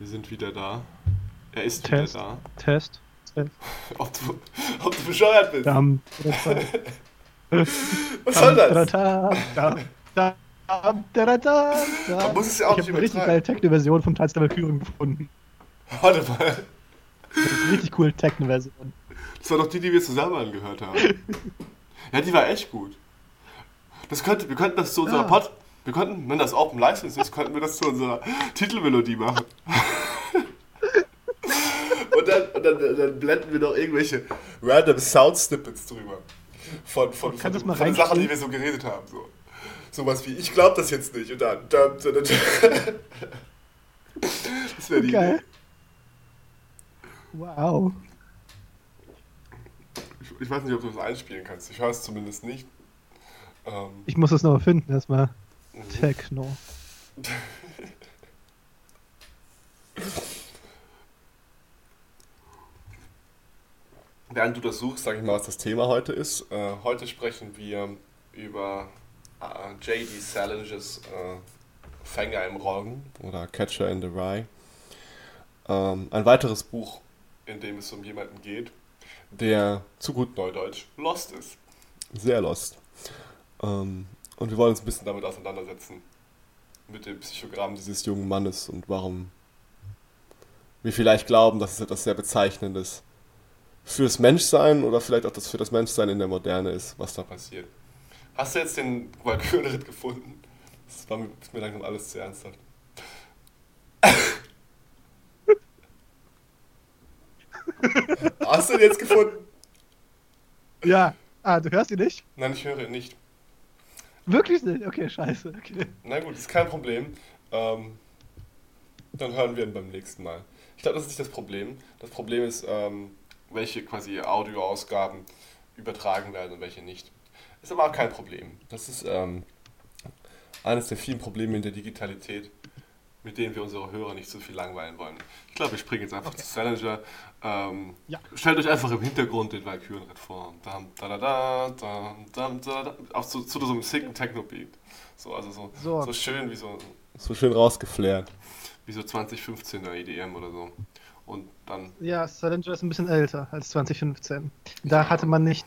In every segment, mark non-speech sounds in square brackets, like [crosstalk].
Wir sind wieder da. Er ist Test. wieder Test. Test. da. [laughs] Ob du, ob du bescheuert bist. Dam, [laughs] Was soll das? Da, da, da, da, da, da, Man muss es ja auch ich nicht habe eine richtig geile Techno-Version vom Tanz der Valkyren gefunden. Warte mal. Das ist eine richtig coole Techno-Version. Das war doch die, die wir zusammen angehört haben. [laughs] Ja, die war echt gut. Das könnte, wir könnten das zu unserer Ja. Pod. Wir könnten, wenn das Open License ist, könnten wir das zu unserer Titelmelodie machen. [laughs] und, dann, und dann, dann blenden wir noch irgendwelche random Sound Snippets drüber. Von, von, von, von den Sachen, die wir so geredet haben. So. Sowas wie, ich glaube das jetzt nicht. Und dann. dann, dann, dann das wäre die Geil. Idee. Wow. Ich, ich weiß nicht, ob du das einspielen kannst. Ich höre es zumindest nicht. Ähm, Ich muss es noch finden, erstmal. Mhm. Techno. [laughs] Während du das suchst, sage ich mal, was das Thema heute ist. Äh, heute sprechen wir über äh, J.D. Salinges äh, Fänger im Roggen oder Catcher in the Rye. Ähm, ein weiteres Buch, in dem es um jemanden geht, der zu gut Neudeutsch lost ist. Sehr lost. Ähm, und wir wollen uns ein bisschen damit auseinandersetzen. Mit dem Psychogramm dieses jungen Mannes und warum wir vielleicht glauben, dass es etwas sehr Bezeichnendes fürs Menschsein oder vielleicht auch das für das Menschsein in der Moderne ist, was da passiert. Hast du jetzt den Walkürenritt gefunden? Das war mir, ist mir langsam alles zu ernsthaft. [laughs] Hast du ihn jetzt gefunden? Ja. Ah, du hörst ihn nicht? Nein, ich höre ihn nicht. Wirklich nicht? Okay, scheiße. Okay. Na gut, ist kein Problem. Ähm, dann hören wir ihn beim nächsten Mal. Ich glaube, das ist nicht das Problem. Das Problem ist, ähm, welche quasi Audioausgaben übertragen werden und welche nicht. Ist aber auch kein Problem. Das ist ähm, eines der vielen Probleme in der Digitalität, mit denen wir unsere Hörer nicht so viel langweilen wollen. Ich glaube, wir springen jetzt einfach Okay. zu Challenger. Ähm, Ja. Stellt euch einfach im Hintergrund den Valkyrenritt vor. Dam, da, da, da, dam, dam, da, da, auch zu, zu so einem sicken Techno-Beat. So, also so, So. so schön wie so, so schön rausgeflärt. Wie so 2015er EDM oder so. Und dann, Ja, Salinger ist ein bisschen älter als 2015. Da hatte man nicht.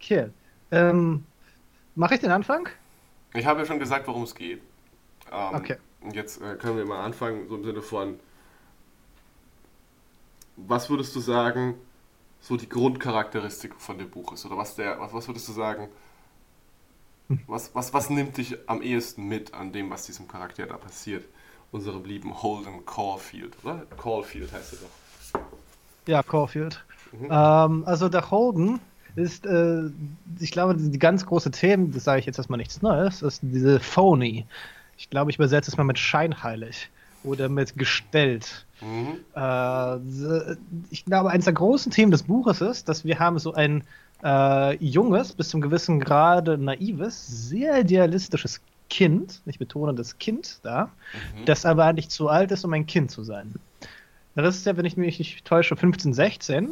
Okay. Ähm, Mache ich den Anfang? ich habe ja schon gesagt, worum es geht. Ähm, Okay. Und jetzt äh, können wir mal anfangen, so im Sinne von, was würdest du sagen, so die Grundcharakteristik von dem Buch ist? Oder was der, was, was würdest du sagen, was, was, was nimmt dich am ehesten mit an dem, was diesem Charakter da passiert? Unserem lieben Holden Caulfield, oder? Caulfield heißt er doch. Ja, Caulfield. Mhm. Ähm, also der Holden ist, äh, ich glaube, die ganz große Themen, das sage ich jetzt erstmal nichts Neues, ist diese Phony. Ich glaube, ich übersetze es mal mit scheinheilig oder mit gestellt. Mhm. Äh, ich glaube, eines der großen Themen des Buches ist, dass wir haben so ein äh, junges, bis zum gewissen Grade naives, sehr idealistisches Kind, ich betone das Kind da, Mhm. das aber eigentlich zu alt ist, um ein Kind zu sein. Das ist ja, wenn ich mich nicht täusche, 15, 16.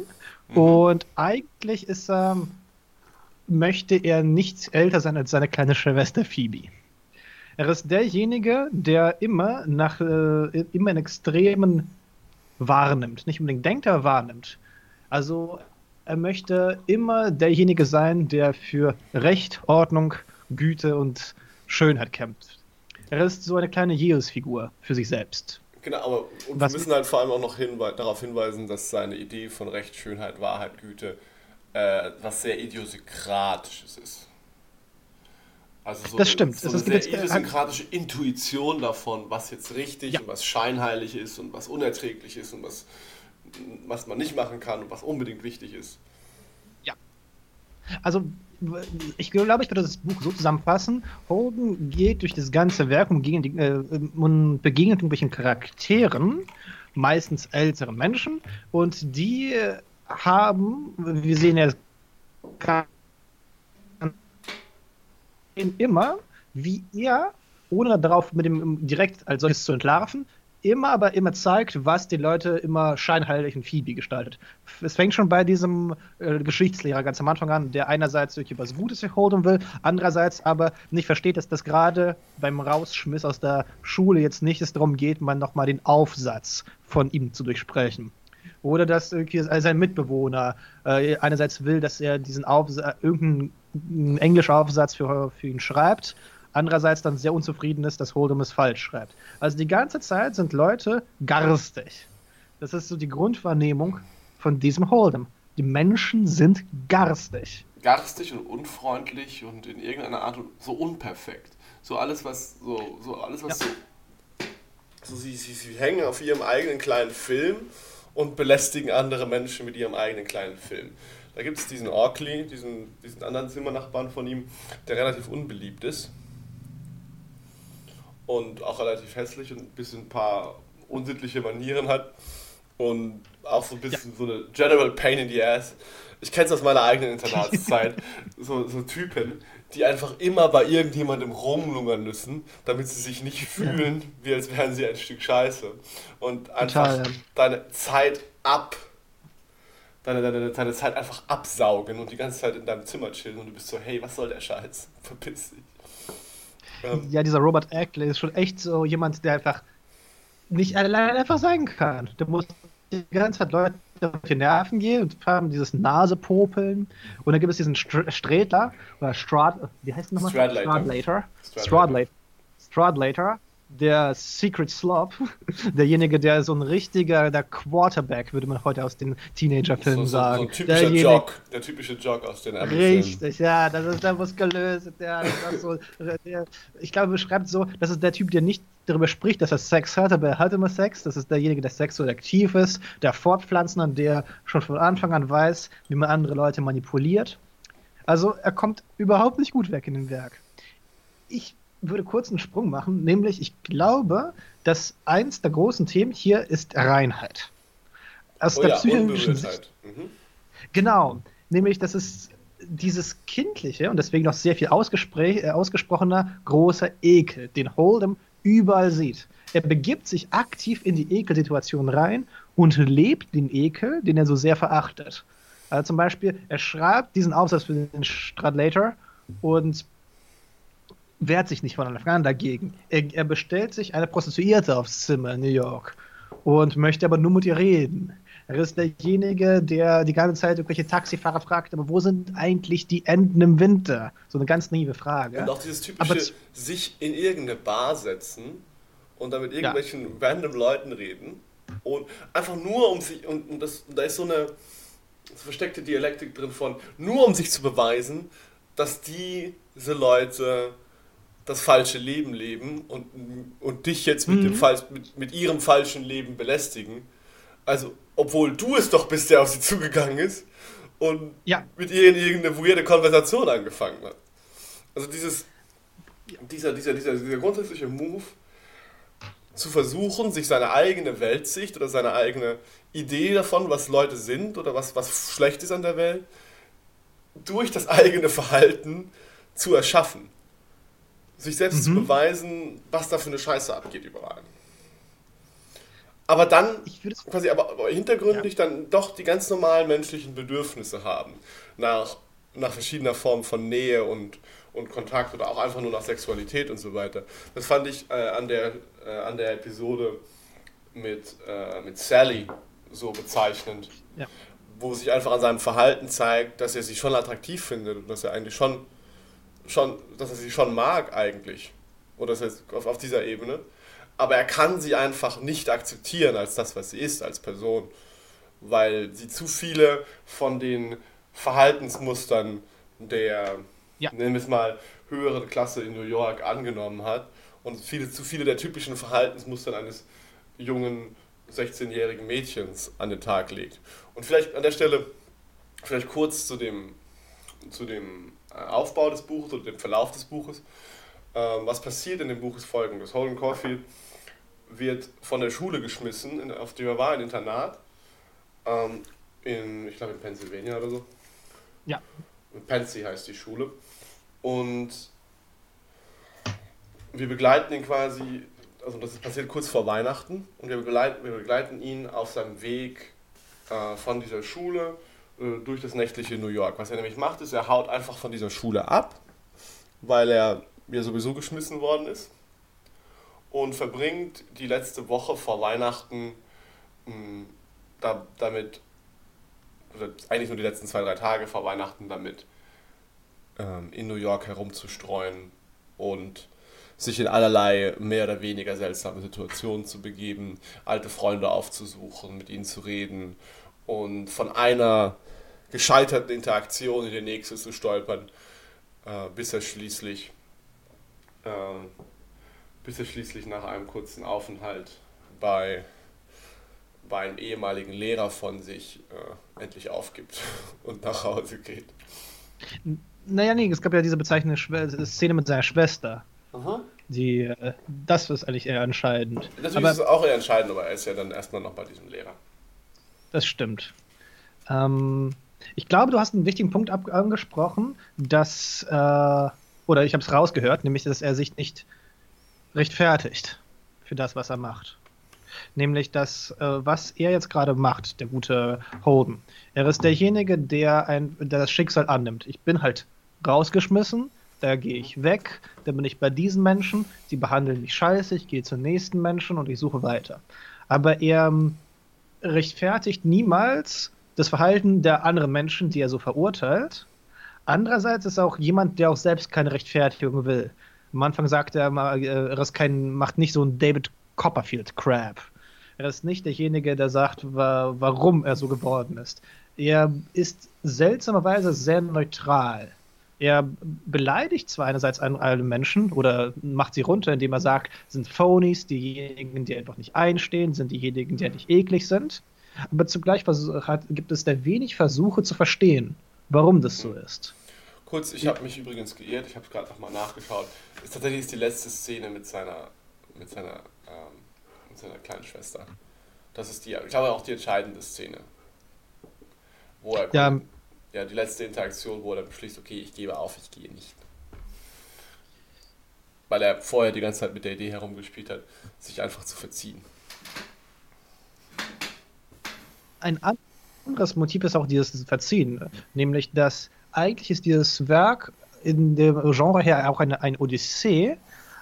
Mhm. Und eigentlich ist er, möchte er nicht älter sein als seine kleine Schwester Phoebe. Er ist derjenige, der immer nach äh, immer in Extremen wahrnimmt. Nicht unbedingt denkt, er wahrnimmt. Also er möchte immer derjenige sein, der für Recht, Ordnung, Güte und Schönheit kämpft. Er ist so eine kleine Jesus-Figur für sich selbst. Genau, aber und Was- wir müssen halt vor allem auch noch hinwe darauf hinweisen, dass seine Idee von Recht, Schönheit, Wahrheit, Güte äh, was sehr idiosynkratisches ist. Also so Das eine, stimmt. So Es eine ist- sehr äh, idiosynkratische Intuition davon, was jetzt richtig Ja. und was scheinheilig ist und was unerträglich ist und was, was man nicht machen kann und was unbedingt wichtig ist. Also, ich glaube, ich würde das Buch so zusammenfassen. Holden geht durch das ganze Werk und, die, äh, und begegnet irgendwelchen Charakteren, meistens älteren Menschen, und die haben, wir sehen ja immer, wie er, ohne darauf mit dem direkt als solches zu entlarven, immer, aber immer zeigt, was die Leute immer scheinheilig in Phoebe gestaltet. Es fängt schon bei diesem äh, Geschichtslehrer ganz am Anfang an, der einerseits wirklich was Gutes für Holden will, andererseits aber nicht versteht, dass das gerade beim Rausschmiss aus der Schule jetzt nicht es darum geht, man nochmal den Aufsatz von ihm zu durchsprechen. Oder dass sein Mitbewohner äh, einerseits will, dass er diesen Aufsatz, irgendeinen englischen Aufsatz für, für ihn schreibt, andererseits dann sehr unzufrieden ist, dass Hold'em es falsch schreibt. Also die ganze Zeit sind Leute garstig. Das ist so die Grundwahrnehmung von diesem Hold'em. Die Menschen sind garstig. Garstig und unfreundlich und in irgendeiner Art so unperfekt. So alles, was so, so alles, was ja. so. So sie, sie, sie hängen auf ihrem eigenen kleinen Film und belästigen andere Menschen mit ihrem eigenen kleinen Film. Da gibt es diesen Orkley, diesen, diesen anderen Zimmernachbarn von ihm, der relativ unbeliebt ist und auch relativ hässlich und ein bisschen ein paar unsittliche Manieren hat und auch so ein bisschen ja. so eine General Pain in the Ass. Ich kenne es aus meiner eigenen Internatszeit. [laughs] so, so Typen, die einfach immer bei irgendjemandem rumlungern müssen, damit sie sich nicht fühlen, ja. wie als wären sie ein Stück Scheiße. Und einfach Total, ja. deine Zeit ab, deine, deine, deine Zeit einfach absaugen und die ganze Zeit in deinem Zimmer chillen und du bist so, hey, was soll der Scheiß? [laughs] Verpiss dich. Ähm, ja, dieser Robert Ackley ist schon echt so jemand, der einfach nicht allein einfach sein kann. Der muss die ganze Zeit Leute auf die Nerven gehen und haben dieses Nasepopeln. Und dann gibt es diesen Str Strätler oder Strad, wie heißt der nochmal? Stradlater. Stradlater. Stradlater. Der Secret Slop, [laughs] derjenige, der so ein richtiger, der Quarterback, würde man heute aus den Teenager-Filmen so, so, sagen. So ein typischer derjenige, Jog, der typische Jog aus den Richtig, ja, das ist der muskulöse, der, so, der, ich glaube, beschreibt so, das ist der Typ, der nicht darüber spricht, dass er Sex hat, aber er hat immer Sex. Das ist derjenige, der sexuell aktiv ist, der fortpflanzen und der schon von Anfang an weiß, wie man andere Leute manipuliert. Also er kommt überhaupt nicht gut weg in dem Werk. Ich würde kurz einen Sprung machen, nämlich ich glaube, dass eins der großen Themen hier ist Reinheit. Aus oh der ja, psychologischen Sicht. Mhm. Genau, nämlich das ist dieses kindliche und deswegen noch sehr viel äh, ausgesprochener großer Ekel, den Hold'em überall sieht. Er begibt sich aktiv in die Ekelsituation rein und lebt den Ekel, den er so sehr verachtet. Also zum Beispiel, er schreibt diesen Aufsatz für den Stradlater und wehrt sich nicht von Anfang an dagegen. Er, er, bestellt sich eine Prostituierte aufs Zimmer in New York und möchte aber nur mit ihr reden. Er ist derjenige, der die ganze Zeit irgendwelche Taxifahrer fragt, aber wo sind eigentlich die Enten im Winter? So eine ganz naive Frage. Und auch dieses typische, aber sich in irgendeine Bar setzen und dann mit irgendwelchen ja. random Leuten reden und einfach nur um sich, und, und, das, und da ist so eine versteckte Dialektik drin von, nur um sich zu beweisen, dass diese Leute das falsche Leben leben und, und dich jetzt mit, mhm. dem mit, mit ihrem falschen Leben belästigen. Also, obwohl du es doch bist, der auf sie zugegangen ist und ja. mit ihr in irgendeine weirde Konversation angefangen hat. Also dieses, dieser, dieser, dieser, dieser grundsätzliche Move, zu versuchen, sich seine eigene Weltsicht oder seine eigene Idee davon, was Leute sind oder was, was schlecht ist an der Welt, durch das eigene Verhalten zu erschaffen sich selbst mhm. zu beweisen, was da für eine Scheiße abgeht überall. Aber dann quasi aber, aber hintergründig ja. dann doch die ganz normalen menschlichen Bedürfnisse haben nach, nach verschiedener Form von Nähe und, und Kontakt oder auch einfach nur nach Sexualität und so weiter. Das fand ich äh, an, der, äh, an der Episode mit, äh, mit Sally so bezeichnend, ja. wo sich einfach an seinem Verhalten zeigt, dass er sie schon attraktiv findet und dass er eigentlich schon schon, dass er sie schon mag eigentlich. Oder das heißt, auf, auf dieser Ebene. Aber er kann sie einfach nicht akzeptieren als das, was sie ist, als Person. Weil sie zu viele von den Verhaltensmustern der, ja. nennen wir es mal, höheren Klasse in New York angenommen hat. Und viele, zu viele der typischen Verhaltensmuster eines jungen 16-jährigen Mädchens an den Tag legt. Und vielleicht an der Stelle, vielleicht kurz zu dem, zu dem Aufbau des Buches oder dem Verlauf des Buches. Ähm, was passiert in dem Buch ist folgendes. Holden Caulfield wird von der Schule geschmissen, auf die er war, ein Internat. Ähm, in, ich glaube in Pennsylvania oder so. Ja. Pensy heißt die Schule. Und wir begleiten ihn quasi, also das passiert kurz vor Weihnachten und wir begleiten, wir begleiten ihn auf seinem Weg äh, von dieser Schule äh, durch das nächtliche New York. Was er nämlich macht, ist, er haut einfach von dieser Schule ab, weil er ja sowieso geschmissen worden ist und verbringt die letzte Woche vor Weihnachten mh, hm, da, damit, oder eigentlich nur die letzten zwei, drei Tage vor Weihnachten damit, ähm, in New York herumzustreuen und sich in allerlei mehr oder weniger seltsame Situationen zu begeben, alte Freunde aufzusuchen, mit ihnen zu reden und von einer gescheiterten Interaktion in die nächste zu stolpern, äh, bis er schließlich äh, bis er schließlich nach einem kurzen Aufenthalt bei, bei einem ehemaligen Lehrer von sich äh, endlich aufgibt [laughs] und nach Hause geht. Naja, nee, es gab ja diese bezeichnende Szene mit seiner Schwester. Aha. Die, äh, das ist eigentlich eher entscheidend. Natürlich aber, ist es auch eher entscheidend, aber er ist ja dann erstmal noch bei diesem Lehrer. Das stimmt. Ähm, ich glaube, du hast einen wichtigen Punkt angesprochen, dass, äh, oder ich habe es rausgehört, nämlich, dass er sich nicht rechtfertigt für das, was er macht. Nämlich das, äh, was er jetzt gerade macht, der gute Holden. Er ist derjenige, der, ein, der das Schicksal annimmt. Ich bin halt rausgeschmissen, da gehe ich weg, dann bin ich bei diesen Menschen, die behandeln mich scheiße, ich gehe zum nächsten Menschen und ich suche weiter. Aber er ähm, rechtfertigt niemals das Verhalten der anderen Menschen, die er so verurteilt. Andererseits ist er auch jemand, der auch selbst keine Rechtfertigung will. Am Anfang sagt er mal, er ist kein, macht nicht so ein David Copperfield Crab. Er ist nicht derjenige, der sagt, wa warum er so geworden ist. Er ist seltsamerweise sehr neutral. Er beleidigt zwar einerseits alle Menschen oder macht sie runter, indem er sagt, sind Phonies, diejenigen, die einfach nicht einstehen, sind diejenigen, die nicht eklig sind. Aber zugleich gibt es da wenig Versuche zu verstehen, warum das so ist. Kurz, ich habe mich übrigens geirrt, ich habe es gerade nochmal nachgeschaut. Ist tatsächlich die letzte Szene mit seiner, mit seiner, ähm, mit seiner kleinen Schwester. Das ist die, ich glaube auch die entscheidende Szene. Wo er, ja, ja, die letzte Interaktion, wo er beschließt, okay, ich gebe auf, ich gehe nicht. Weil er vorher die ganze Zeit mit der Idee herumgespielt hat, sich einfach zu verziehen. Ein anderes Motiv ist auch dieses Verziehen, nämlich dass eigentlich ist dieses Werk in dem Genre her auch eine, eine Odyssee.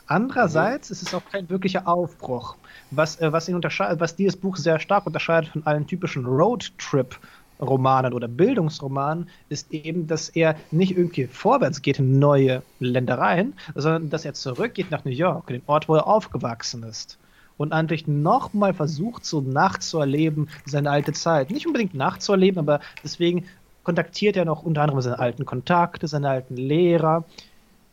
Andererseits mhm. ist es auch kein wirklicher Aufbruch. Was, äh, was, ihn was dieses Buch sehr stark unterscheidet von allen typischen Roadtrip-Romanen oder Bildungsromanen, ist eben, dass er nicht irgendwie vorwärts geht in neue Ländereien, sondern dass er zurückgeht nach New York, den Ort, wo er aufgewachsen ist. Und eigentlich nochmal versucht, so nachzuerleben, seine alte Zeit. Nicht unbedingt nachzuerleben, aber deswegen kontaktiert er noch unter anderem seine alten Kontakte, seine alten Lehrer.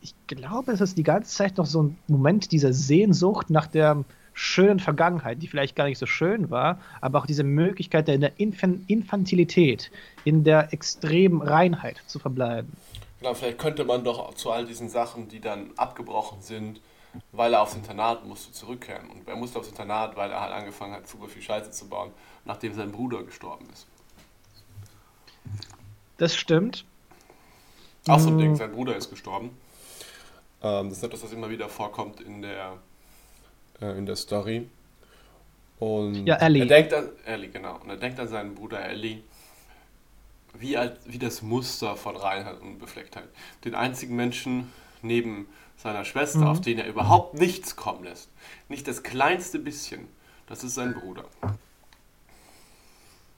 Ich glaube, es ist die ganze Zeit noch so ein Moment dieser Sehnsucht nach der schönen Vergangenheit, die vielleicht gar nicht so schön war, aber auch diese Möglichkeit in der Infantilität, in der extremen Reinheit zu verbleiben. Genau, vielleicht könnte man doch zu all diesen Sachen, die dann abgebrochen sind, weil er aufs Internat musste, zurückkehren. Und er musste aufs Internat, weil er halt angefangen hat, super viel Scheiße zu bauen, nachdem sein Bruder gestorben ist. Das stimmt. Auch so ein Ding, mm. sein Bruder ist gestorben. Ähm, das ist etwas, was immer wieder vorkommt in der, äh, in der Story. Und ja, Ellie. Er denkt an, Ellie, genau. Und er denkt an seinen Bruder Ellie, wie, alt, wie das Muster von Reinheit und Beflecktheit. Den einzigen Menschen neben seiner Schwester, mhm. auf den er überhaupt nichts kommen lässt. Nicht das kleinste bisschen. Das ist sein Bruder.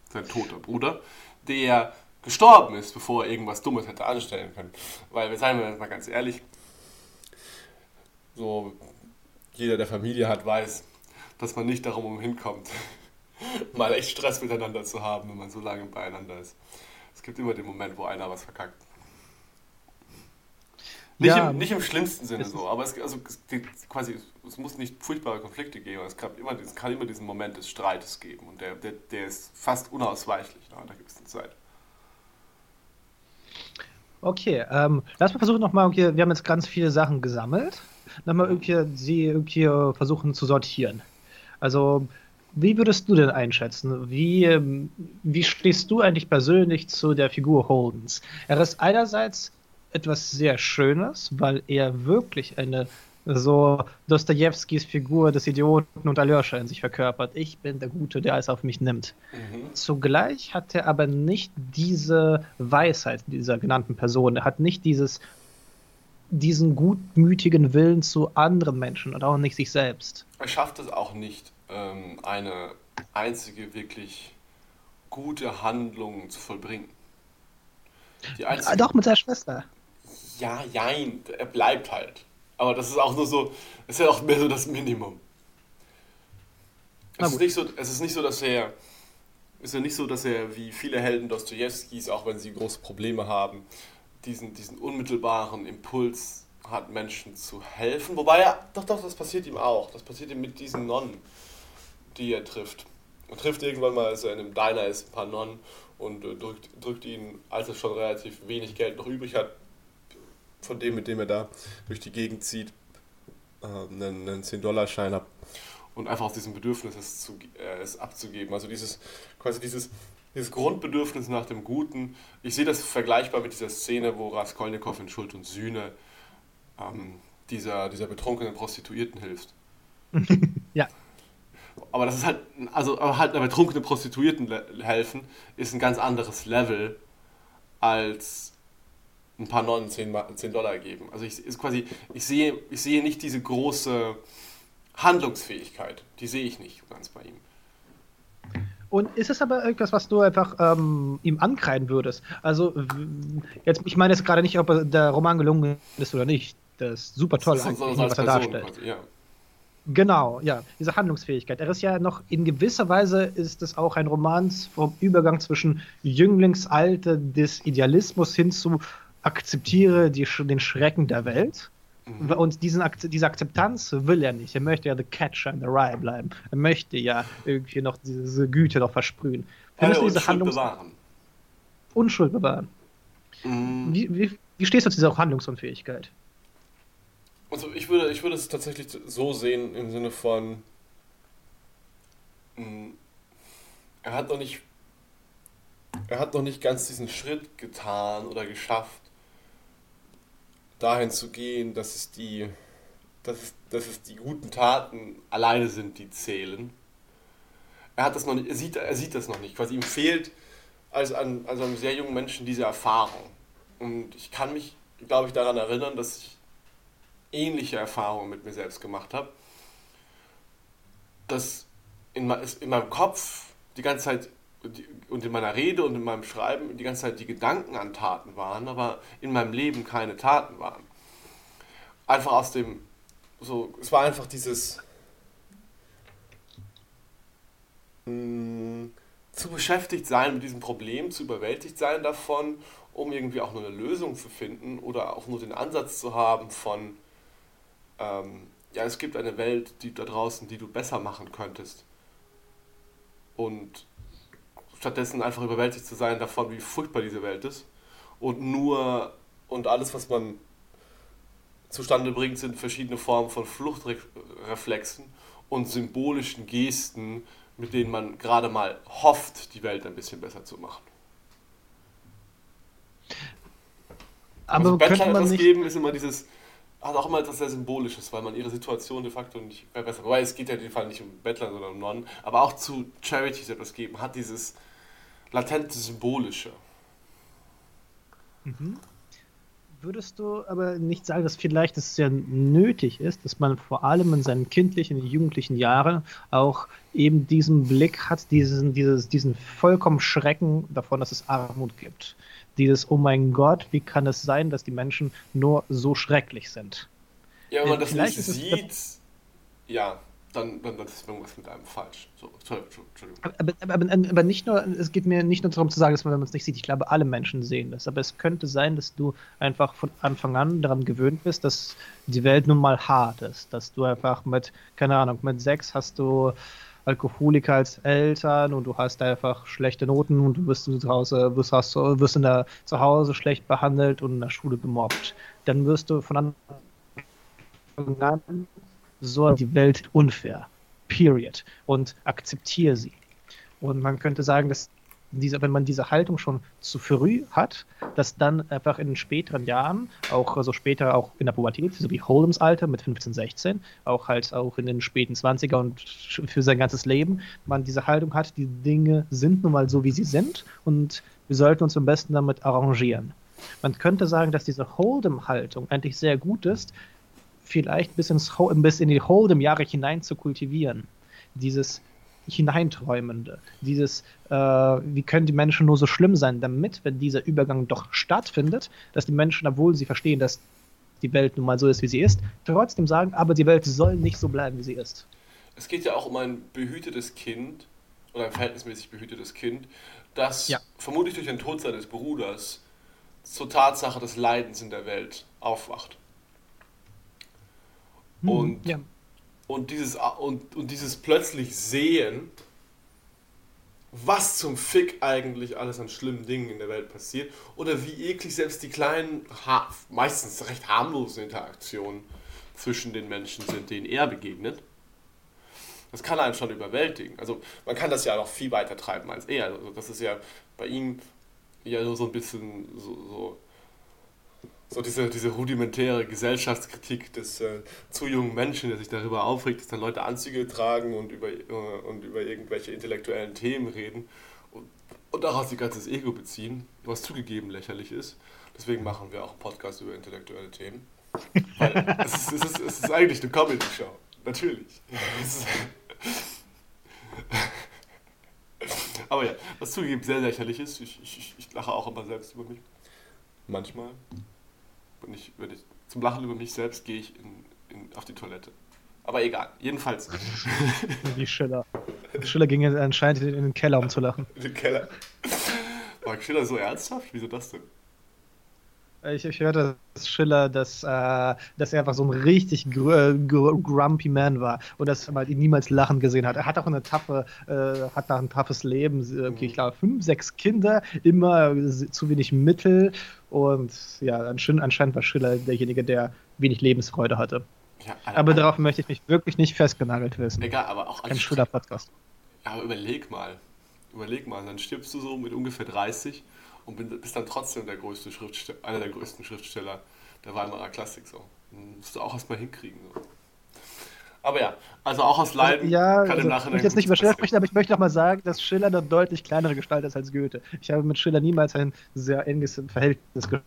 Sein toter Bruder, der gestorben ist, bevor er irgendwas Dummes hätte anstellen können. Weil, wir seien wir mal ganz ehrlich, so jeder, der Familie hat, weiß, dass man nicht darum hinkommt, [laughs] mal echt Stress miteinander zu haben, wenn man so lange beieinander ist. Es gibt immer den Moment, wo einer was verkackt. Nicht, ja, im, nicht im schlimmsten Sinne so, aber es, also, es, quasi, es muss nicht furchtbare Konflikte geben, es kann immer, es kann immer diesen Moment des Streites geben und der, der, der ist fast unausweichlich nach einer gewissen Zeit. Okay, ähm, lass mal versuchen nochmal, okay, wir haben jetzt ganz viele Sachen gesammelt. Nochmal irgendwie sie irgendwie äh, versuchen zu sortieren. Also, wie würdest du denn einschätzen? Wie, ähm, wie stehst du eigentlich persönlich zu der Figur Holdens? Er ist einerseits etwas sehr Schönes, weil er wirklich eine so Dostojewskis Figur des Idioten und Aljoscha in sich verkörpert. Ich bin der Gute, der alles auf mich nimmt. Mhm. Zugleich hat er aber nicht diese Weisheit dieser genannten Person. Er hat nicht dieses, diesen gutmütigen Willen zu anderen Menschen und auch nicht sich selbst. Er schafft es auch nicht, ähm, eine einzige wirklich gute Handlung zu vollbringen. Die einzige... Doch, mit seiner Schwester. Ja, jein, er bleibt halt. Aber das ist auch nur so, ist ja auch mehr so das Minimum. Es ist, nicht so, es ist nicht so, dass er, ist ja nicht so, dass er wie viele Helden Dostojewskis, auch wenn sie große Probleme haben, diesen, diesen unmittelbaren Impuls hat, Menschen zu helfen. Wobei er, doch, doch, das passiert ihm auch. Das passiert ihm mit diesen Nonnen, die er trifft. Er trifft irgendwann mal, als er in einem Diner ist, ein paar Nonnen und äh, drückt, drückt ihnen, als er schon relativ wenig Geld noch übrig hat, von dem, mit dem er da durch die Gegend zieht, äh, einen, einen 10-Dollar-Schein ab und einfach aus diesem Bedürfnis es, zu, äh, es abzugeben. Also dieses, quasi dieses, dieses Grundbedürfnis nach dem Guten. Ich sehe das vergleichbar mit dieser Szene, wo Raskolnikow in Schuld und Sühne ähm, dieser, dieser betrunkenen Prostituierten hilft. [laughs] ja. Aber das ist halt, also aber halt einer betrunkenen Prostituierten helfen, ist ein ganz anderes Level als ein paar Nonnen 10, 10 Dollar geben. Also ich, ist quasi, ich, sehe, ich sehe nicht diese große Handlungsfähigkeit. Die sehe ich nicht ganz bei ihm. Und ist es aber irgendwas, was du einfach ähm, ihm ankreiden würdest? Also, jetzt, ich meine jetzt gerade nicht, ob der Roman gelungen ist oder nicht. Das ist super toll, so, so, so was er darstellt. Quasi, ja. Genau, ja, diese Handlungsfähigkeit. Er ist ja noch in gewisser Weise ist es auch ein Roman vom Übergang zwischen Jünglingsalter des Idealismus hin zu akzeptiere die, den Schrecken der Welt. Mhm. Und diesen, diese Akzeptanz will er nicht. Er möchte ja the catcher in the rye bleiben. Er möchte ja irgendwie noch diese Güte noch versprühen. Findest du diese Handlungs bewahren. Unschuld bewahren. Mhm. Wie, wie, wie stehst du zu dieser Handlungsunfähigkeit? Also ich würde, ich würde es tatsächlich so sehen im Sinne von, mm, er hat noch nicht, er hat noch nicht ganz diesen Schritt getan oder geschafft, dahin zu gehen, dass es die, dass es, dass es die guten Taten alleine sind, die zählen. Er hat das noch nicht, er sieht, er sieht das noch nicht. Quasi ihm fehlt als, an, als einem sehr jungen Menschen diese Erfahrung. Und ich kann mich, glaube ich, daran erinnern, dass ich ähnliche Erfahrungen mit mir selbst gemacht habe. Dass in, in meinem Kopf die ganze Zeit und in meiner Rede und in meinem Schreiben die ganze Zeit die Gedanken an Taten waren, aber in meinem Leben keine Taten waren. Einfach aus dem, so, es war einfach dieses mh, mm, zu beschäftigt sein mit diesem Problem, zu überwältigt sein davon, um irgendwie auch nur eine Lösung zu finden oder auch nur den Ansatz zu haben von, ähm, ja, es gibt eine Welt die da draußen, die du besser machen könntest. Und stattdessen einfach überwältigt zu sein davon, wie furchtbar diese Welt ist. Und nur und alles, was man zustande bringt, sind verschiedene Formen von Fluchtreflexen und symbolischen Gesten, mit denen man gerade mal hofft, die Welt ein bisschen besser zu machen. Aber also Bettler etwas nicht... geben ist immer dieses, hat auch immer etwas sehr Symbolisches, weil man ihre Situation de facto nicht verbessert. Wobei es geht ja in dem Fall nicht um Bettler, sondern um Nonnen. Aber auch zu Charities etwas geben, hat dieses latente Symbolische. Mhm. Würdest du aber nicht sagen, dass vielleicht es sehr nötig ist, dass man vor allem in seinen kindlichen, jugendlichen Jahren auch eben diesen Blick hat, diesen, dieses, diesen vollkommen Schrecken davon, dass es Armut gibt? Dieses, oh mein Gott, wie kann es sein, dass die Menschen nur so schrecklich sind? Ja, wenn man das nicht sieht, ja, dann, dann, dann ist irgendwas mit einem falsch. So, Entschuldigung. Aber, aber, aber, nicht nur, es geht mir nicht nur darum zu sagen, dass man, man es nicht sieht, ich glaube, alle Menschen sehen das. Aber es könnte sein, dass du einfach von Anfang an daran gewöhnt bist, dass die Welt nun mal hart ist. Dass du einfach mit, keine Ahnung, mit sechs hast du Alkoholiker als Eltern und du hast einfach schlechte Noten und du wirst zu Hause, wirst, hast, wirst in der, zu Hause schlecht behandelt und in der Schule gemobbt. Dann wirst du von Anfang an so die Welt unfair. Period. Und akzeptiere sie. Und man könnte sagen, dass diese, wenn man diese Haltung schon zu früh hat, dass dann einfach in späteren Jahren, auch also später auch in der Pubertät, so wie Holmes Alter mit 15, 16, auch halt auch in den späten 20er und für sein ganzes Leben, man diese Haltung hat, die Dinge sind nun mal so, wie sie sind und wir sollten uns am besten damit arrangieren. Man könnte sagen, dass diese Hold'em-Haltung eigentlich sehr gut ist, vielleicht bis, ins, bis in die Hold'em-Jahre hinein zu kultivieren. Dieses Hineinträumende, dieses, äh, wie können die Menschen nur so schlimm sein, damit, wenn dieser Übergang doch stattfindet, dass die Menschen, obwohl sie verstehen, dass die Welt nun mal so ist, wie sie ist, trotzdem sagen, aber die Welt soll nicht so bleiben, wie sie ist. Es geht ja auch um ein behütetes Kind oder ein verhältnismäßig behütetes Kind, das ja. vermutlich durch den Tod seines Bruders zur Tatsache des Leidens in der Welt aufwacht. Hm, und, ja. und, dieses, und, und dieses plötzlich Sehen, was zum Fick eigentlich alles an schlimmen Dingen in der Welt passiert oder wie eklig selbst die kleinen, meistens recht harmlosen Interaktionen zwischen den Menschen sind, denen er begegnet. Das kann einen schon überwältigen. Also man kann das ja noch viel weiter treiben als er. Also das ist ja bei ihm ja nur so ein bisschen so, so, so diese, diese rudimentäre Gesellschaftskritik des äh, zu jungen Menschen, der sich darüber aufregt, dass dann Leute Anzüge tragen und über, äh, und über irgendwelche intellektuellen Themen reden und, und daraus ihr ganzes Ego beziehen, was zugegeben lächerlich ist. Deswegen machen wir auch einen Podcast über intellektuelle Themen. [laughs] Es ist, es, ist, es ist eigentlich eine Comedy-Show. Natürlich. [laughs] Aber ja, was zugegeben sehr lächerlich ist, ich, ich, ich lache auch immer selbst über mich. Manchmal. Wenn ich, wenn ich zum Lachen über mich selbst gehe ich in, in, auf die Toilette. Aber egal, jedenfalls. [laughs] Wie Schiller. Schiller ging anscheinend in den Keller, um zu lachen. In den Keller. War Schiller so ernsthaft? Wieso das denn? Ich, ich hörte dass Schiller, dass, äh, dass er einfach so ein richtig gr äh, gr grumpy Man war und dass man ihn niemals lachen gesehen hat. Er hat auch eine taffe, äh, hat auch ein taffes Leben. Okay, ich glaube, fünf, sechs Kinder, immer zu wenig Mittel und ja, anscheinend war Schiller derjenige, der wenig Lebensfreude hatte. Ja, aber, aber darauf möchte ich mich wirklich nicht festgenagelt wissen. Egal, aber auch als Schiller-Podcast. Ja, aber überleg mal. Überleg mal, dann stirbst du so mit ungefähr 30 und bist dann trotzdem der größte Schriftsteller, einer der größten Schriftsteller der Weimarer Klassik. So. musst du auch erstmal hinkriegen. So. Aber ja, also auch aus Leiden also, ja, kann also, im Nachhinein. Ich jetzt nicht über Schiller sprechen, aber ich möchte auch mal sagen, dass Schiller eine deutlich kleinere Gestalt ist als Goethe. Ich habe mit Schiller niemals ein sehr enges Verhältnis gehabt.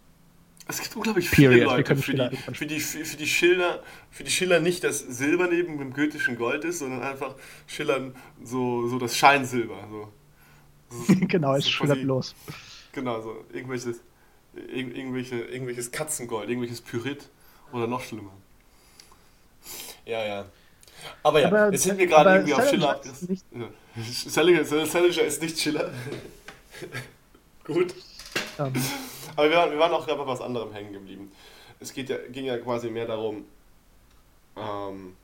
Es gibt unglaublich viele Period. Leute, für die, für, die, für, die Schiller, für die Schiller nicht das Silber neben dem goethischen Gold ist, sondern einfach Schillern so, so das Scheinsilber. So. [laughs] genau, es schillert bloß. Genau, so irgendwelches, ir irgendwelche, irgendwelches Katzengold, irgendwelches Pyrit oder noch schlimmer. Ja, ja. Aber ja, aber, jetzt sind wir gerade irgendwie auf Schiller. Ja. Salinger, ist nicht Schiller. [laughs] Gut. Um. Ähm. Aber wir waren, wir waren auch gerade bei was anderem hängen geblieben. Es geht ja, ging ja quasi mehr darum, ähm,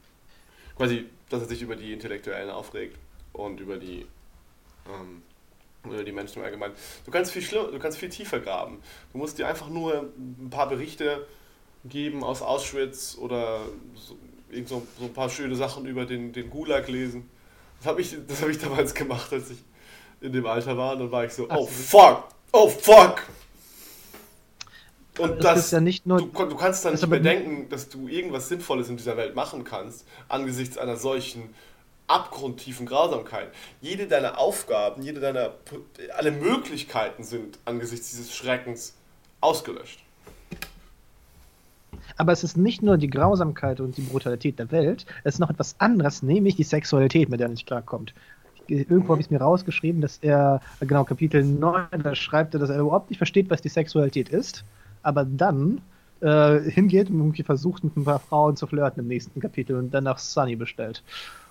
quasi, dass er sich über die Intellektuellen aufregt und über die ähm, oder die Menschen im Allgemeinen. Du kannst viel schlimmer, du kannst viel tiefer graben. Du musst dir einfach nur ein paar Berichte geben aus Auschwitz oder so, so, so ein paar schöne Sachen über den, den Gulag lesen. Das habe ich, hab ich damals gemacht, als ich in dem Alter war. Und dann war ich so, oh fuck, oh fuck. Und das, das ja nicht nur, du, du kannst dann nicht bedenken, dass du irgendwas Sinnvolles in dieser Welt machen kannst, angesichts einer solchen abgrundtiefen Grausamkeit. Jede deiner Aufgaben, jede deiner, alle Möglichkeiten sind angesichts dieses Schreckens ausgelöscht. Aber es ist nicht nur die Grausamkeit und die Brutalität der Welt, es ist noch etwas anderes, nämlich die Sexualität, mit der er nicht klarkommt. Irgendwo mhm. habe ich es mir rausgeschrieben, dass er, genau, Kapitel 9, da schreibt er, dass er überhaupt nicht versteht, was die Sexualität ist, aber dann äh, hingeht und irgendwie versucht, mit ein paar Frauen zu flirten im nächsten Kapitel und dann nach Sunny bestellt.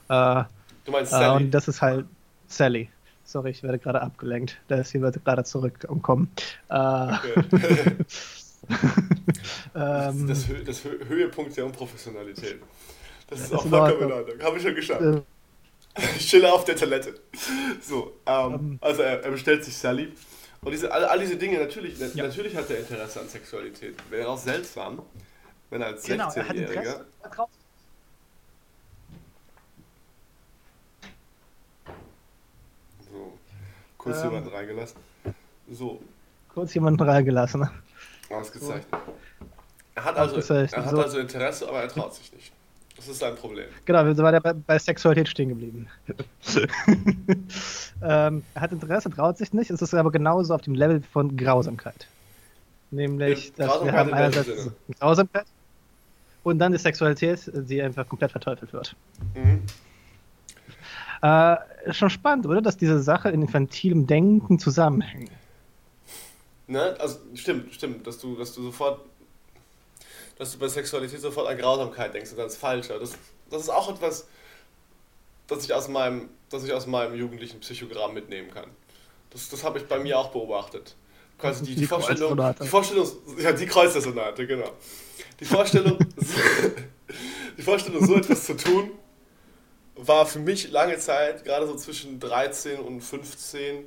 Äh, du meinst äh, Sally? und das ist halt Sally. Sorry, ich werde gerade abgelenkt. Da ist jemand gerade zurückgekommen. Äh, okay. [laughs] [laughs] [laughs] ähm, das, das, das Höhepunkt der Unprofessionalität. Das ist auch vollkommen in Ordnung. Habe ich schon geschafft. Äh, [laughs] ich chille auf der Toilette. So, ähm, ähm, also er, er, bestellt sich Sally. Und diese, all, all diese Dinge, natürlich, ja. natürlich hat er Interesse an Sexualität. Wäre auch seltsam, wenn er als genau, 16-Jähriger Kurz kurz ähm, jemanden reingelassen. So. Kurz jemanden reingelassen. Ausgezeichnet. Er hat, also, er hat so. also Interesse, aber er traut sich nicht. Das ist sein Problem. Genau, wir waren ja bei, bei Sexualität stehen geblieben. [laughs] ähm, er hat Interesse, traut sich nicht. Es ist aber genauso auf dem Level von Grausamkeit. Nämlich, ja, dass wir haben einerseits Grausamkeit und dann die Sexualität, die einfach komplett verteufelt wird. Mhm. Äh, schon spannend, oder? Dass diese Sache in infantilem Denken zusammenhängt. Ne, also stimmt, stimmt, dass du, dass du sofort, dass du bei Sexualität sofort an Grausamkeit denkst und ganz falsch. Das, das ist auch etwas, das ich aus meinem, das ich aus meinem jugendlichen Psychogramm mitnehmen kann. Das, das habe ich bei mir auch beobachtet. Quasi die, die, die Vorstellung, die Vorstellung, ja, die Kreuzersonate, genau. Die Vorstellung, [laughs] die Vorstellung, so etwas zu tun, war für mich lange Zeit, gerade so zwischen 13 und 15,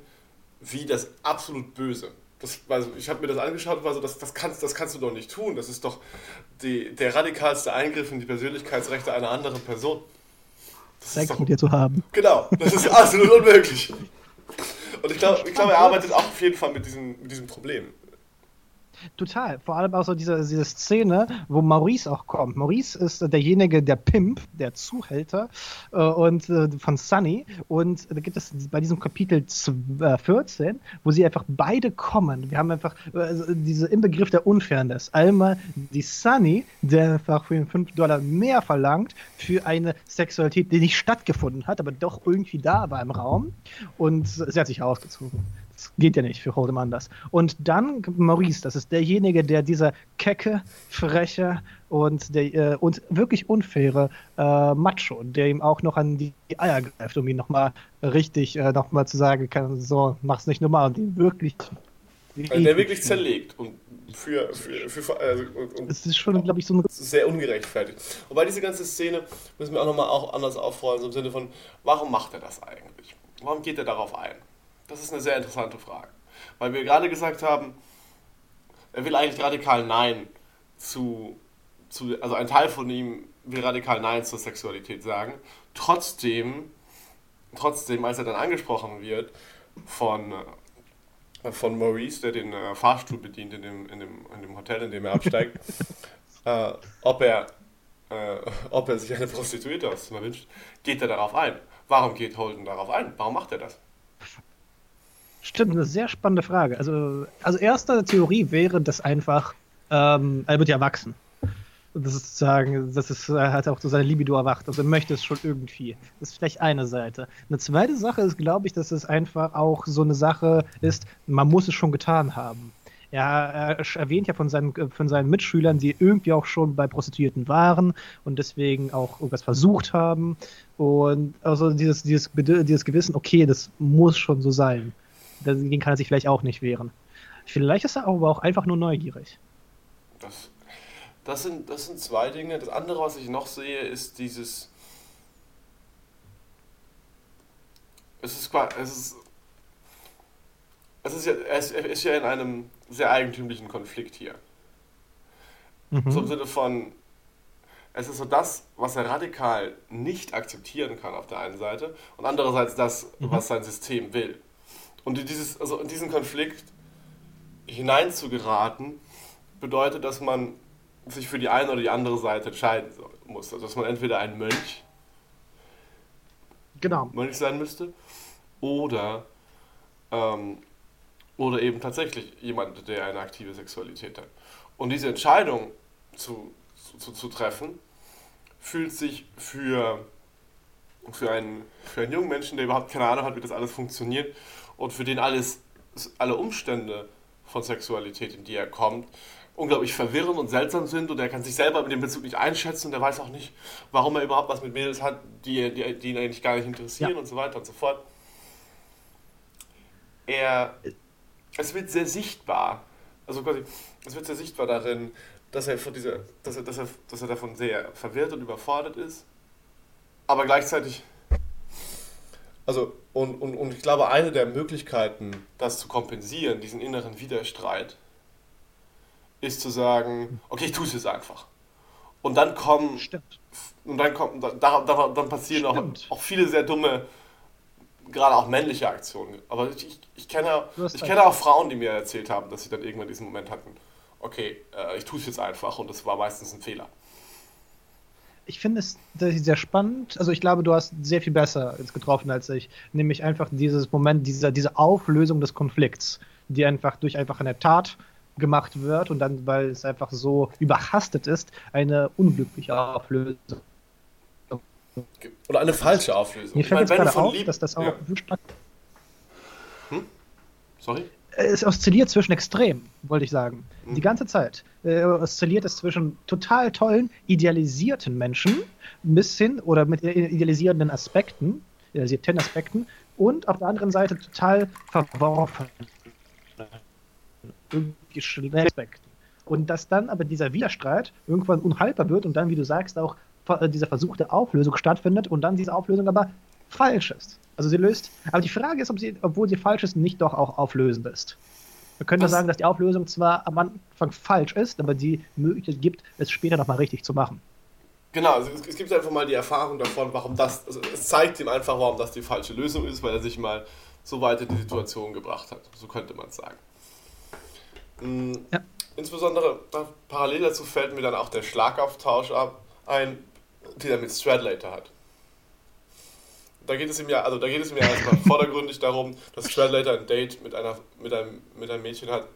wie das absolut Böse. Das, also ich habe mir das angeschaut und war so, das, das, kannst, das kannst du doch nicht tun. Das ist doch die, der radikalste Eingriff in die Persönlichkeitsrechte einer anderen Person. Das Sex doch, mit dir zu haben. Genau, das ist [laughs] absolut unmöglich. Und ich glaube, ich glaub, er [laughs] arbeitet auch auf jeden Fall mit diesem, mit diesem Problem. Total. Vor allem auch so diese, diese Szene, wo Maurice auch kommt. Maurice ist derjenige, der Pimp, der Zuhälter äh, und äh, von Sunny. Und da gibt es bei diesem Kapitel 14, äh, wo sie einfach beide kommen. Wir haben einfach äh, diese Inbegriff der Unfairness. Einmal die Sunny, der einfach für 5 Dollar mehr verlangt für eine Sexualität, die nicht stattgefunden hat, aber doch irgendwie da war im Raum. Und sie hat sich ausgezogen. Das geht ja nicht für Hold'em anders. Und dann Maurice, das ist derjenige, der dieser kecke, freche und, der, äh, und wirklich unfaire äh, Macho, der ihm auch noch an die Eier greift, um ihn nochmal richtig äh, nochmal zu sagen kann, so, mach's nicht nochmal und ihn wirklich also der wirklich zerlegt und für, für, für also, und es ist schon, glaube ich, so ein sehr ungerechtfertigt. Wobei diese ganze Szene müssen wir auch nochmal auch anders aufrollen, so im Sinne von, warum macht er das eigentlich? Warum geht er darauf ein? Das ist eine sehr interessante Frage. Weil wir gerade gesagt haben, er will eigentlich radikal Nein zu, zu, also ein Teil von ihm will radikal Nein zur Sexualität sagen. Trotzdem, trotzdem, als er dann angesprochen wird von, äh, von Maurice, der den äh, Fahrstuhl bedient in dem, in, dem, in dem Hotel, in dem er absteigt, [laughs] äh, ob, er, äh, ob er sich eine Prostituierte aufs Zimmer wünscht, geht er darauf ein. Warum geht Holden darauf ein? Warum macht er das? Stimmt, eine sehr spannende Frage. Also, also erste Theorie wäre, dass einfach, ähm, er wird ja erwachsen. Das ist sozusagen, das ist, er hat auch so seine Libido erwacht. Also er möchte es schon irgendwie. Das ist vielleicht eine Seite. Eine zweite Sache ist, glaube ich, dass es einfach auch so eine Sache ist, man muss es schon getan haben. Er, er erwähnt ja von seinen, von seinen Mitschülern, die irgendwie auch schon bei Prostituierten waren und deswegen auch irgendwas versucht haben. Und also dieses, dieses, dieses Gewissen, okay, das muss schon so sein dagegen kann er sich vielleicht auch nicht wehren. Vielleicht ist er aber auch einfach nur neugierig. Das, das, sind, das sind zwei Dinge. Das andere, was ich noch sehe, ist dieses. Es ist, es ist, es ist, ja, es ist ja in einem sehr eigentümlichen Konflikt hier. Mhm. So im Sinne von, es ist so das, was er radikal nicht akzeptieren kann auf der einen Seite und andererseits das, mhm. was sein System will. Und in, dieses, also in diesen Konflikt hineinzugeraten, bedeutet, dass man sich für die eine oder die andere Seite entscheiden muss. Also dass man entweder ein Mönch, genau. Mönch sein müsste oder, ähm, oder eben tatsächlich jemand, der eine aktive Sexualität hat. Und diese Entscheidung zu, zu, zu treffen, fühlt sich für, für, einen, für einen jungen Menschen, der überhaupt keine Ahnung hat, wie das alles funktioniert, und für den alles, alle Umstände von Sexualität, in die er kommt, unglaublich verwirrend und seltsam sind und er kann sich selber mit dem Bezug nicht einschätzen und er weiß auch nicht, warum er überhaupt was mit Mädels hat, die, die, die ihn eigentlich gar nicht interessieren ja. und so weiter und so fort. Er, es wird sehr sichtbar, also quasi, es wird sehr sichtbar darin, dass er, von dieser, dass er, dass er, dass er davon sehr verwirrt und überfordert ist, aber gleichzeitig also, und, und, und ich glaube, eine der Möglichkeiten, das zu kompensieren, diesen inneren Widerstreit, ist zu sagen, okay, ich tue es jetzt einfach. Und dann kommen. Stimmt. Und dann kommen, da, da, dann passieren auch, auch viele sehr dumme, gerade auch männliche Aktionen. Aber ich, ich, ich kenne, ich kenne auch Frauen, die mir erzählt haben, dass sie dann irgendwann diesen Moment hatten. Okay, äh, ich tue es jetzt einfach und das war meistens ein Fehler. Ich finde es sehr spannend. Also ich glaube, du hast sehr viel besser getroffen als ich. Nämlich einfach dieses Moment, dieser, diese Auflösung des Konflikts, die einfach durch einfach eine Tat gemacht wird und dann, weil es einfach so überhastet ist, eine unglückliche Auflösung. Oder eine falsche Auflösung. Mir fällt jetzt gerade auf, dass das auch ja. hm? Sorry? Es oszilliert zwischen extrem, wollte ich sagen. Hm. Die ganze Zeit äh, oszilliert es zwischen total tollen, idealisierten Menschen bis hin oder mit idealisierenden Aspekten, idealisierten Aspekten und auf der anderen Seite total verworfen Aspekten. Und dass dann aber dieser Widerstreit irgendwann unhaltbar wird und dann, wie du sagst, auch äh, dieser Versuch der Auflösung stattfindet und dann diese Auflösung aber falsch ist. Also sie löst, aber die Frage ist, ob sie, obwohl sie falsch ist, nicht doch auch auflösend ist. Wir können Was? sagen, dass die Auflösung zwar am Anfang falsch ist, aber die Möglichkeit gibt, es später nochmal richtig zu machen. Genau, also es, es, gibt einfach mal die Erfahrung davon, warum das, also es zeigt ihm einfach, warum das die falsche Lösung ist, weil er sich mal so weit in die Situation gebracht hat. So könnte man es sagen. Mhm. Ja. Insbesondere parallel dazu fällt mir dann auch der Schlagauftausch ab, ein, den er mit Stradlater hat. Da geht es ihm ja, also da geht es mir erstmal [laughs] vordergründig darum, dass Stradlater ein Date mit einer, mit einem, mit einem Mädchen hat,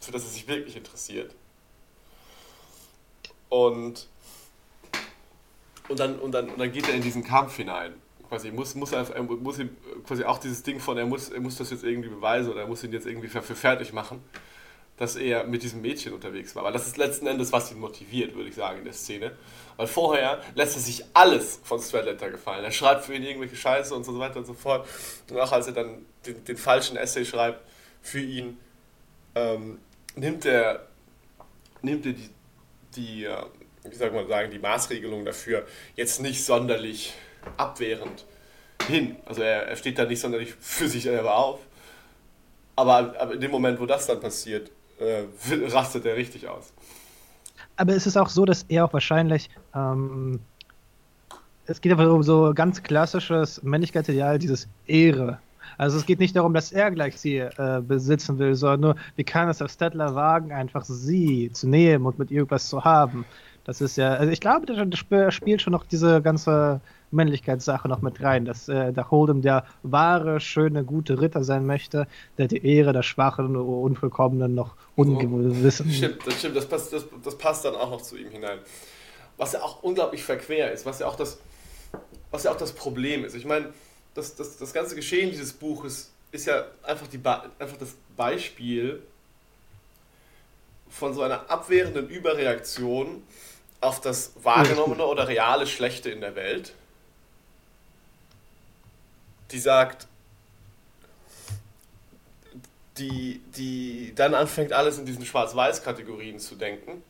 für das er sich wirklich interessiert. Und, und, dann, und, dann, und dann geht er in diesen Kampf hinein. Quasi muss, muss er, er muss ihm quasi auch dieses Ding von, er muss, er muss das jetzt irgendwie beweisen oder er muss ihn jetzt irgendwie für, für fertig machen dass er mit diesem Mädchen unterwegs war. Weil das ist letzten Endes, was ihn motiviert, würde ich sagen, in der Szene. Weil vorher lässt er sich alles von Stradlater gefallen. Er schreibt für ihn irgendwelche Scheiße und so weiter und so fort. Und auch als er dann den, den falschen Essay schreibt für ihn, ähm, nimmt er, nimmt er die, die äh, wie soll man sagen, die Maßregelung dafür jetzt nicht sonderlich abwehrend hin. Also er, er steht da nicht sonderlich für sich selber auf. Aber, aber in dem Moment, wo das dann passiert, äh, [laughs] rastet er richtig aus. Aber es ist auch so, dass er auch wahrscheinlich. Ähm, es geht einfach um so ganz klassisches Männlichkeitsideal, dieses Ehre. Also es geht nicht darum, dass er gleich sie äh, besitzen will, sondern nur, wie kann es auf Stettler wagen, einfach sie zu nehmen und mit ihr irgendwas zu haben. Das ist ja, also ich glaube, das spielt schon noch diese ganze Männlichkeitssache noch mit rein, dass äh, der Hold'em der wahre, schöne, gute Ritter sein möchte, der die Ehre der Schwachen, Unvollkommenen noch ungewissen. [laughs] Stimmt, das stimmt, das passt, das, das passt dann auch noch zu ihm hinein. Was ja auch unglaublich verquer ist, was ja auch das, was ja auch das Problem ist. Ich meine, das, das, das ganze Geschehen dieses Buches ist ja einfach, die, einfach das Beispiel von so einer abwehrenden Überreaktion auf das wahrgenommene oder reale Schlechte in der Welt, die sagt, die, die dann anfängt, alles in diesen Schwarz-Weiß-Kategorien zu denken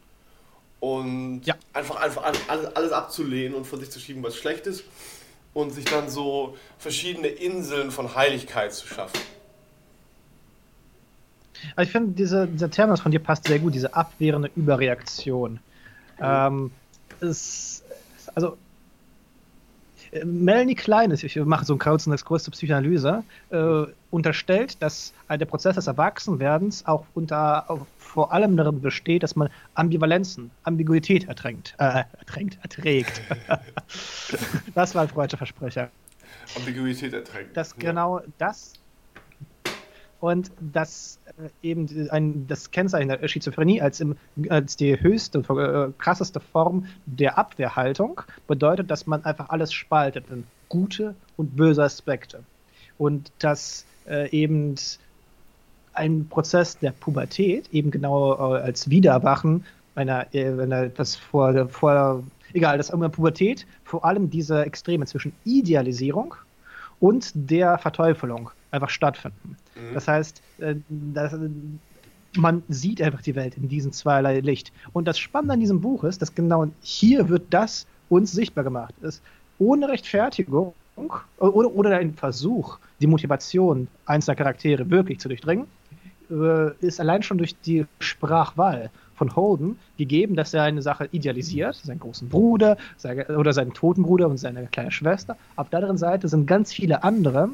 und ja. einfach, einfach alles, alles abzulehnen und von sich zu schieben, was schlecht ist und sich dann so verschiedene Inseln von Heiligkeit zu schaffen. Aber ich finde, diese, dieser Terminus von dir passt sehr gut, diese abwehrende Überreaktion. Ähm, es, also, Melanie Klein, ich mache so einen kurzen Exkurs zur Psychoanalyse, äh, unterstellt, dass der Prozess des Erwachsenwerdens auch unter auch vor allem darin besteht, dass man Ambivalenzen, Ambiguität ertränkt, äh, ertränkt, erträgt. [laughs] das war ein freudscher Versprecher. Ambiguität ertränkt. Dass genau das und dass äh, eben ein, das Kennzeichen der Schizophrenie als, im, als die höchste, äh, krasseste Form der Abwehrhaltung bedeutet, dass man einfach alles spaltet in gute und böse Aspekte. Und dass äh, eben ein Prozess der Pubertät eben genau äh, als Wiedererwachen einer, äh, einer das vor, vor egal, dass in der Pubertät vor allem diese Extreme zwischen Idealisierung und der Verteufelung einfach stattfinden. Mhm. Das heißt, äh, das, man sieht einfach die Welt in diesem zweierlei Licht. Und das Spannende an diesem Buch ist, dass genau hier wird das uns sichtbar gemacht. Ist ohne Rechtfertigung oder, oder ein Versuch, die Motivation einzelner Charaktere wirklich zu durchdringen, äh, ist allein schon durch die Sprachwahl von Holden gegeben, dass er eine Sache idealisiert, seinen großen Bruder seine, oder seinen toten Bruder und seine kleine Schwester. Auf der anderen Seite sind ganz viele andere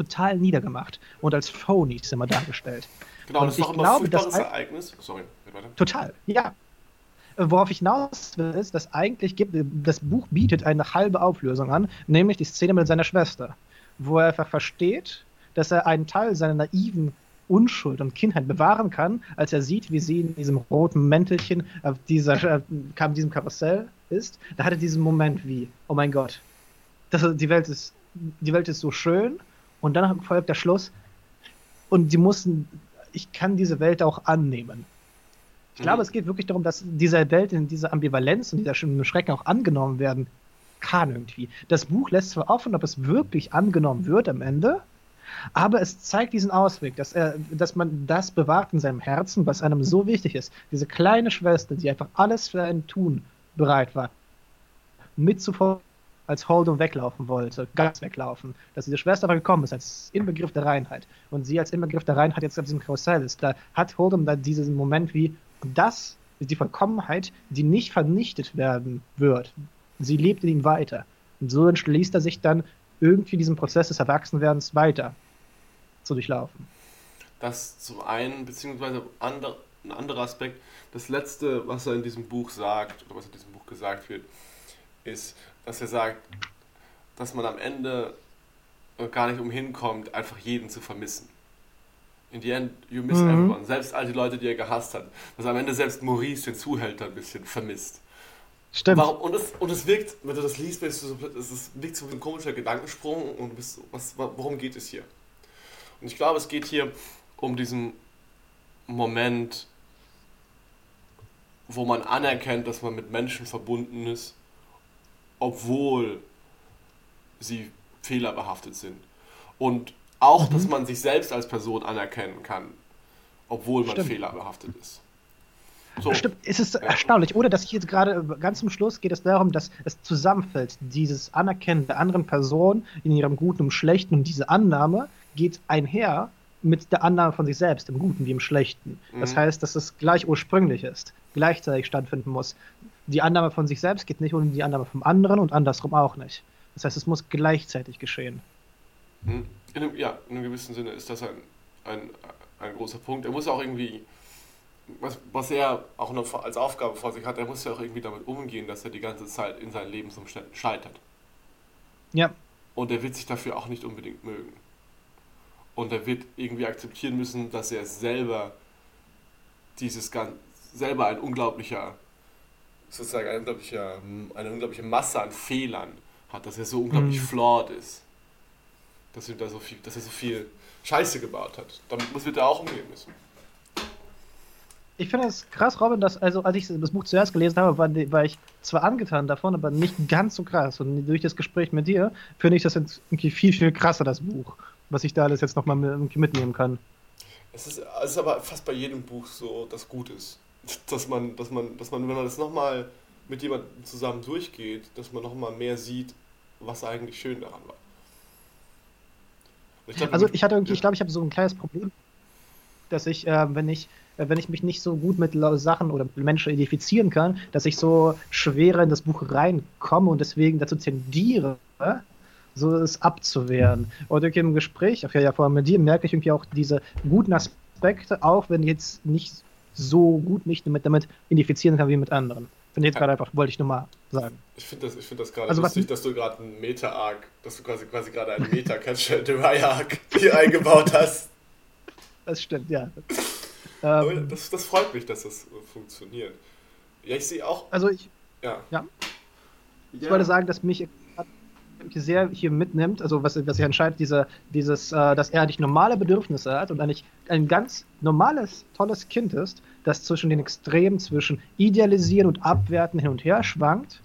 total niedergemacht und als Phonies immer dargestellt. Genau, Und das ist doch immer ein das Ereignis. Sorry, weiter. Total, ja. Worauf ich hinaus will, ist, dass eigentlich gibt, das Buch bietet eine halbe Auflösung an, nämlich die Szene mit seiner Schwester, wo er einfach versteht, dass er einen Teil seiner naiven Unschuld und Kindheit bewahren kann, als er sieht, wie sie in diesem roten Mäntelchen auf dieser, äh, diesem Karussell ist. Da hat er diesen Moment wie, oh mein Gott, das, die, Welt ist, die Welt ist so schön und dann folgt der Schluss und sie mussten, ich kann diese Welt auch annehmen. Ich glaube, Mhm. es geht wirklich darum, dass diese Welt in dieser Ambivalenz und dieser Sch- Schrecken auch angenommen werden kann irgendwie. Das Buch lässt zwar offen, ob es wirklich angenommen wird am Ende, aber es zeigt diesen Ausweg, dass, er, dass man das bewahrt in seinem Herzen, was einem so wichtig ist. Diese kleine Schwester, die einfach alles für einen tun bereit war, mitzufolgen, als Holden weglaufen wollte, ganz weglaufen. Dass diese Schwester aber gekommen ist, als Inbegriff der Reinheit. Und sie als Inbegriff der Reinheit jetzt auf diesem Karussell ist. Da hat Holden dann diesen Moment wie, das ist die Vollkommenheit, die nicht vernichtet werden wird. Sie lebt in ihm weiter. Und so entschließt er sich dann, irgendwie diesen Prozess des Erwachsenwerdens weiter zu durchlaufen. Das zum einen, beziehungsweise ander, ein anderer Aspekt, das letzte, was er in diesem Buch sagt, oder was in diesem Buch gesagt wird, ist, dass er sagt, dass man am Ende gar nicht umhin kommt, einfach jeden zu vermissen. In the end, you miss Mhm. everyone. Selbst all die Leute, die er gehasst hat. Dass am Ende selbst Maurice, den Zuhälter, ein bisschen vermisst. Stimmt. Warum, und, es, und es wirkt, wenn du das liest, bist du so, es wirkt so wie ein komischer Gedankensprung und du bist, so, was, wa- worum geht es hier? Und ich glaube, es geht hier um diesen Moment, wo man anerkennt, dass man mit Menschen verbunden ist, obwohl sie fehlerbehaftet sind. Und auch, dass man sich selbst als Person anerkennen kann, obwohl man Stimmt. fehlerbehaftet ist. So. Stimmt, es ist erstaunlich, oder? Dass ich jetzt gerade ganz zum Schluss geht es darum, dass es zusammenfällt. Dieses Anerkennen der anderen Person in ihrem Guten und Schlechten und diese Annahme geht einher mit der Annahme von sich selbst, im Guten wie im Schlechten. Das Mhm. heißt, dass es gleich ursprünglich ist, gleichzeitig stattfinden muss. Die Annahme von sich selbst geht nicht ohne die Annahme vom anderen und andersrum auch nicht. Das heißt, es muss gleichzeitig geschehen. Hm. In einem, ja, in einem gewissen Sinne ist das ein, ein, ein großer Punkt. Er muss auch irgendwie, was, was er auch noch als Aufgabe vor sich hat, er muss ja auch irgendwie damit umgehen, dass er die ganze Zeit in seinen Lebensumständen scheitert. Ja, Und er wird sich dafür auch nicht unbedingt mögen. Und er wird irgendwie akzeptieren müssen, dass er selber dieses ganz, selber ein unglaublicher, sozusagen ein unglaublicher, eine unglaubliche Masse an Fehlern hat, dass er so unglaublich Mhm. flawed ist. Dass er da so viel, dass er so viel Scheiße gebaut hat. Damit muss wird er auch umgehen müssen. Ich finde es krass, Robin, dass, also als ich das Buch zuerst gelesen habe, war, war ich zwar angetan davon, aber nicht ganz so krass. Und durch das Gespräch mit dir finde ich das jetzt irgendwie viel, viel krasser, das Buch. Was ich da alles jetzt nochmal mitnehmen kann. Es ist, es ist aber fast bei jedem Buch so, das gut ist. Dass man, dass man, dass man, wenn man das nochmal mit jemandem zusammen durchgeht, dass man nochmal mehr sieht, was eigentlich schön daran war. Und glaub, Also ich hatte irgendwie, ja. ich glaube, ich habe so ein kleines Problem, dass ich, äh, wenn ich, äh, wenn ich mich nicht so gut mit Sachen oder mit Menschen identifizieren kann, dass ich so schwerer in das Buch reinkomme und deswegen dazu tendiere, so es abzuwehren. Und irgendwie im Gespräch, auch ja, ja vor allem mit dir, merke ich irgendwie auch diese guten Aspekte, auch wenn ich jetzt nicht so gut mich damit, damit identifizieren kann wie mit anderen. Finde ich jetzt Ja. gerade einfach, wollte ich nur mal sagen. Ich finde das, ich find das gerade Also was- lustig, dass du gerade einen Meta-Arc, dass du quasi, quasi gerade einen Meta-Catcher-Arc hier eingebaut hast. Das stimmt, ja. Aber Ähm, das, das freut mich, dass das funktioniert. Ja, ich sehe auch, also ich, ja. Ja. Ich wollte sagen, dass mich sehr hier mitnimmt, also was, was sich entscheidet, diese, dieses, äh, dass er eigentlich normale Bedürfnisse hat und eigentlich ein ganz normales, tolles Kind ist, das zwischen den Extremen, zwischen idealisieren und abwerten hin und her schwankt.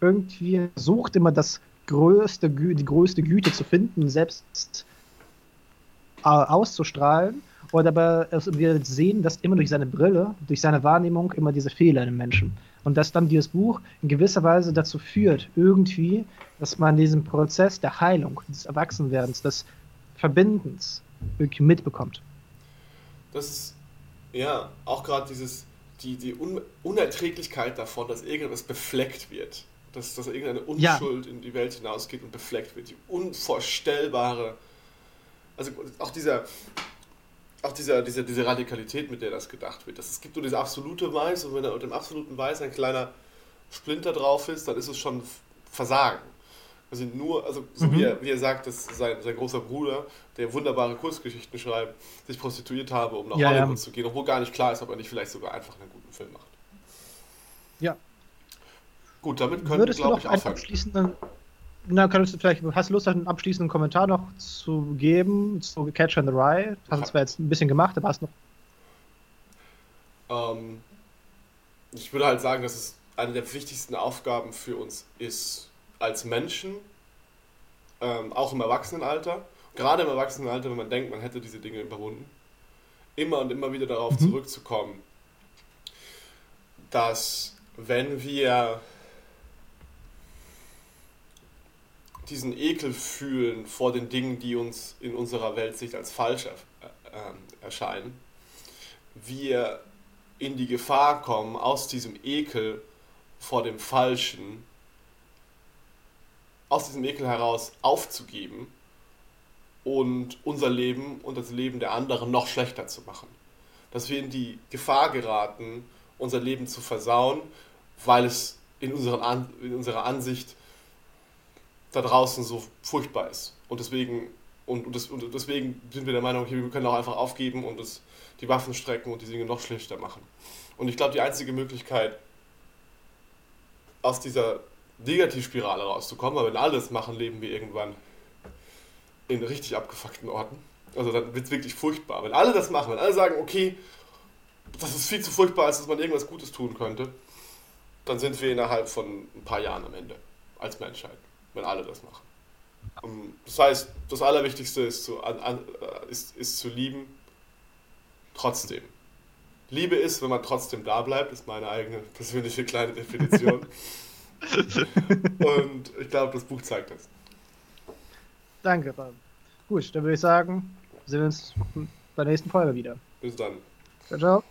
Irgendwie sucht immer das größte, die größte Güte zu finden, selbst äh, auszustrahlen. Und aber wir sehen, dass immer durch seine Brille, durch seine Wahrnehmung immer diese Fehler in den Menschen. Und dass dann dieses Buch in gewisser Weise dazu führt, irgendwie, dass man diesen Prozess der Heilung, des Erwachsenwerdens, des Verbindens irgendwie mitbekommt. Das ist, ja, auch gerade dieses, die, die Un Unerträglichkeit davon, dass irgendwas befleckt wird. dass, dass irgendeine Unschuld ja. in die Welt hinausgeht und befleckt wird. Die unvorstellbare, also auch dieser, auch dieser, dieser, diese Radikalität, mit der das gedacht wird. Dass es gibt nur diese absolute Weiß und wenn da unter dem absoluten Weiß ein kleiner Splinter drauf ist, dann ist es schon Versagen. Also nur, also so mhm. wie, er, wie er sagt, dass sein, sein großer Bruder, der wunderbare Kurzgeschichten schreibt, sich prostituiert habe, um nach ja, Hollywood ja. zu gehen, obwohl gar nicht klar ist, ob er nicht vielleicht sogar einfach einen guten Film macht. Ja. Gut, damit können wir, glaube ich, aufhören. Abschließenden, na, könntest du vielleicht, hast du Lust, einen abschließenden Kommentar noch zu geben zu Catch and the Rye? Hast du zwar jetzt ein bisschen gemacht, aber hast noch. Ähm, ich würde halt sagen, dass es eine der wichtigsten Aufgaben für uns ist, als Menschen, ähm, auch im Erwachsenenalter, gerade im Erwachsenenalter, wenn man denkt, man hätte diese Dinge überwunden, immer und immer wieder darauf mhm. zurückzukommen, dass wenn wir diesen Ekel fühlen vor den Dingen, die uns in unserer Weltsicht als falsch äh, erscheinen, wir in die Gefahr kommen, aus diesem Ekel vor dem Falschen, aus diesem Ekel heraus aufzugeben und unser Leben und das Leben der anderen noch schlechter zu machen. Dass wir in die Gefahr geraten, unser Leben zu versauen, weil es in, unseren in unserer Ansicht da draußen so furchtbar ist. Und deswegen, und, und, das, und deswegen sind wir der Meinung, okay, wir können auch einfach aufgeben und das, die Waffen strecken und die Dinge noch schlechter machen. Und ich glaube, die einzige Möglichkeit, aus dieser Negativspirale rauszukommen, weil wenn alle das machen, leben wir irgendwann in richtig abgefuckten Orten. Also dann wird es wirklich furchtbar. Wenn alle das machen, wenn alle sagen, okay, das ist viel zu furchtbar, als dass man irgendwas Gutes tun könnte, dann sind wir innerhalb von ein paar Jahren am Ende als Menschheit, wenn alle das machen. Das heißt, das Allerwichtigste ist zu, an, an, äh, ist, ist zu lieben, trotzdem. Liebe ist, wenn man trotzdem da bleibt, ist meine eigene persönliche kleine Definition. [laughs] Und ich glaube, das Buch zeigt das. Danke, Bob. Gut, dann würde ich sagen, sehen wir uns bei der nächsten Folge wieder. Bis dann. Ciao, ciao.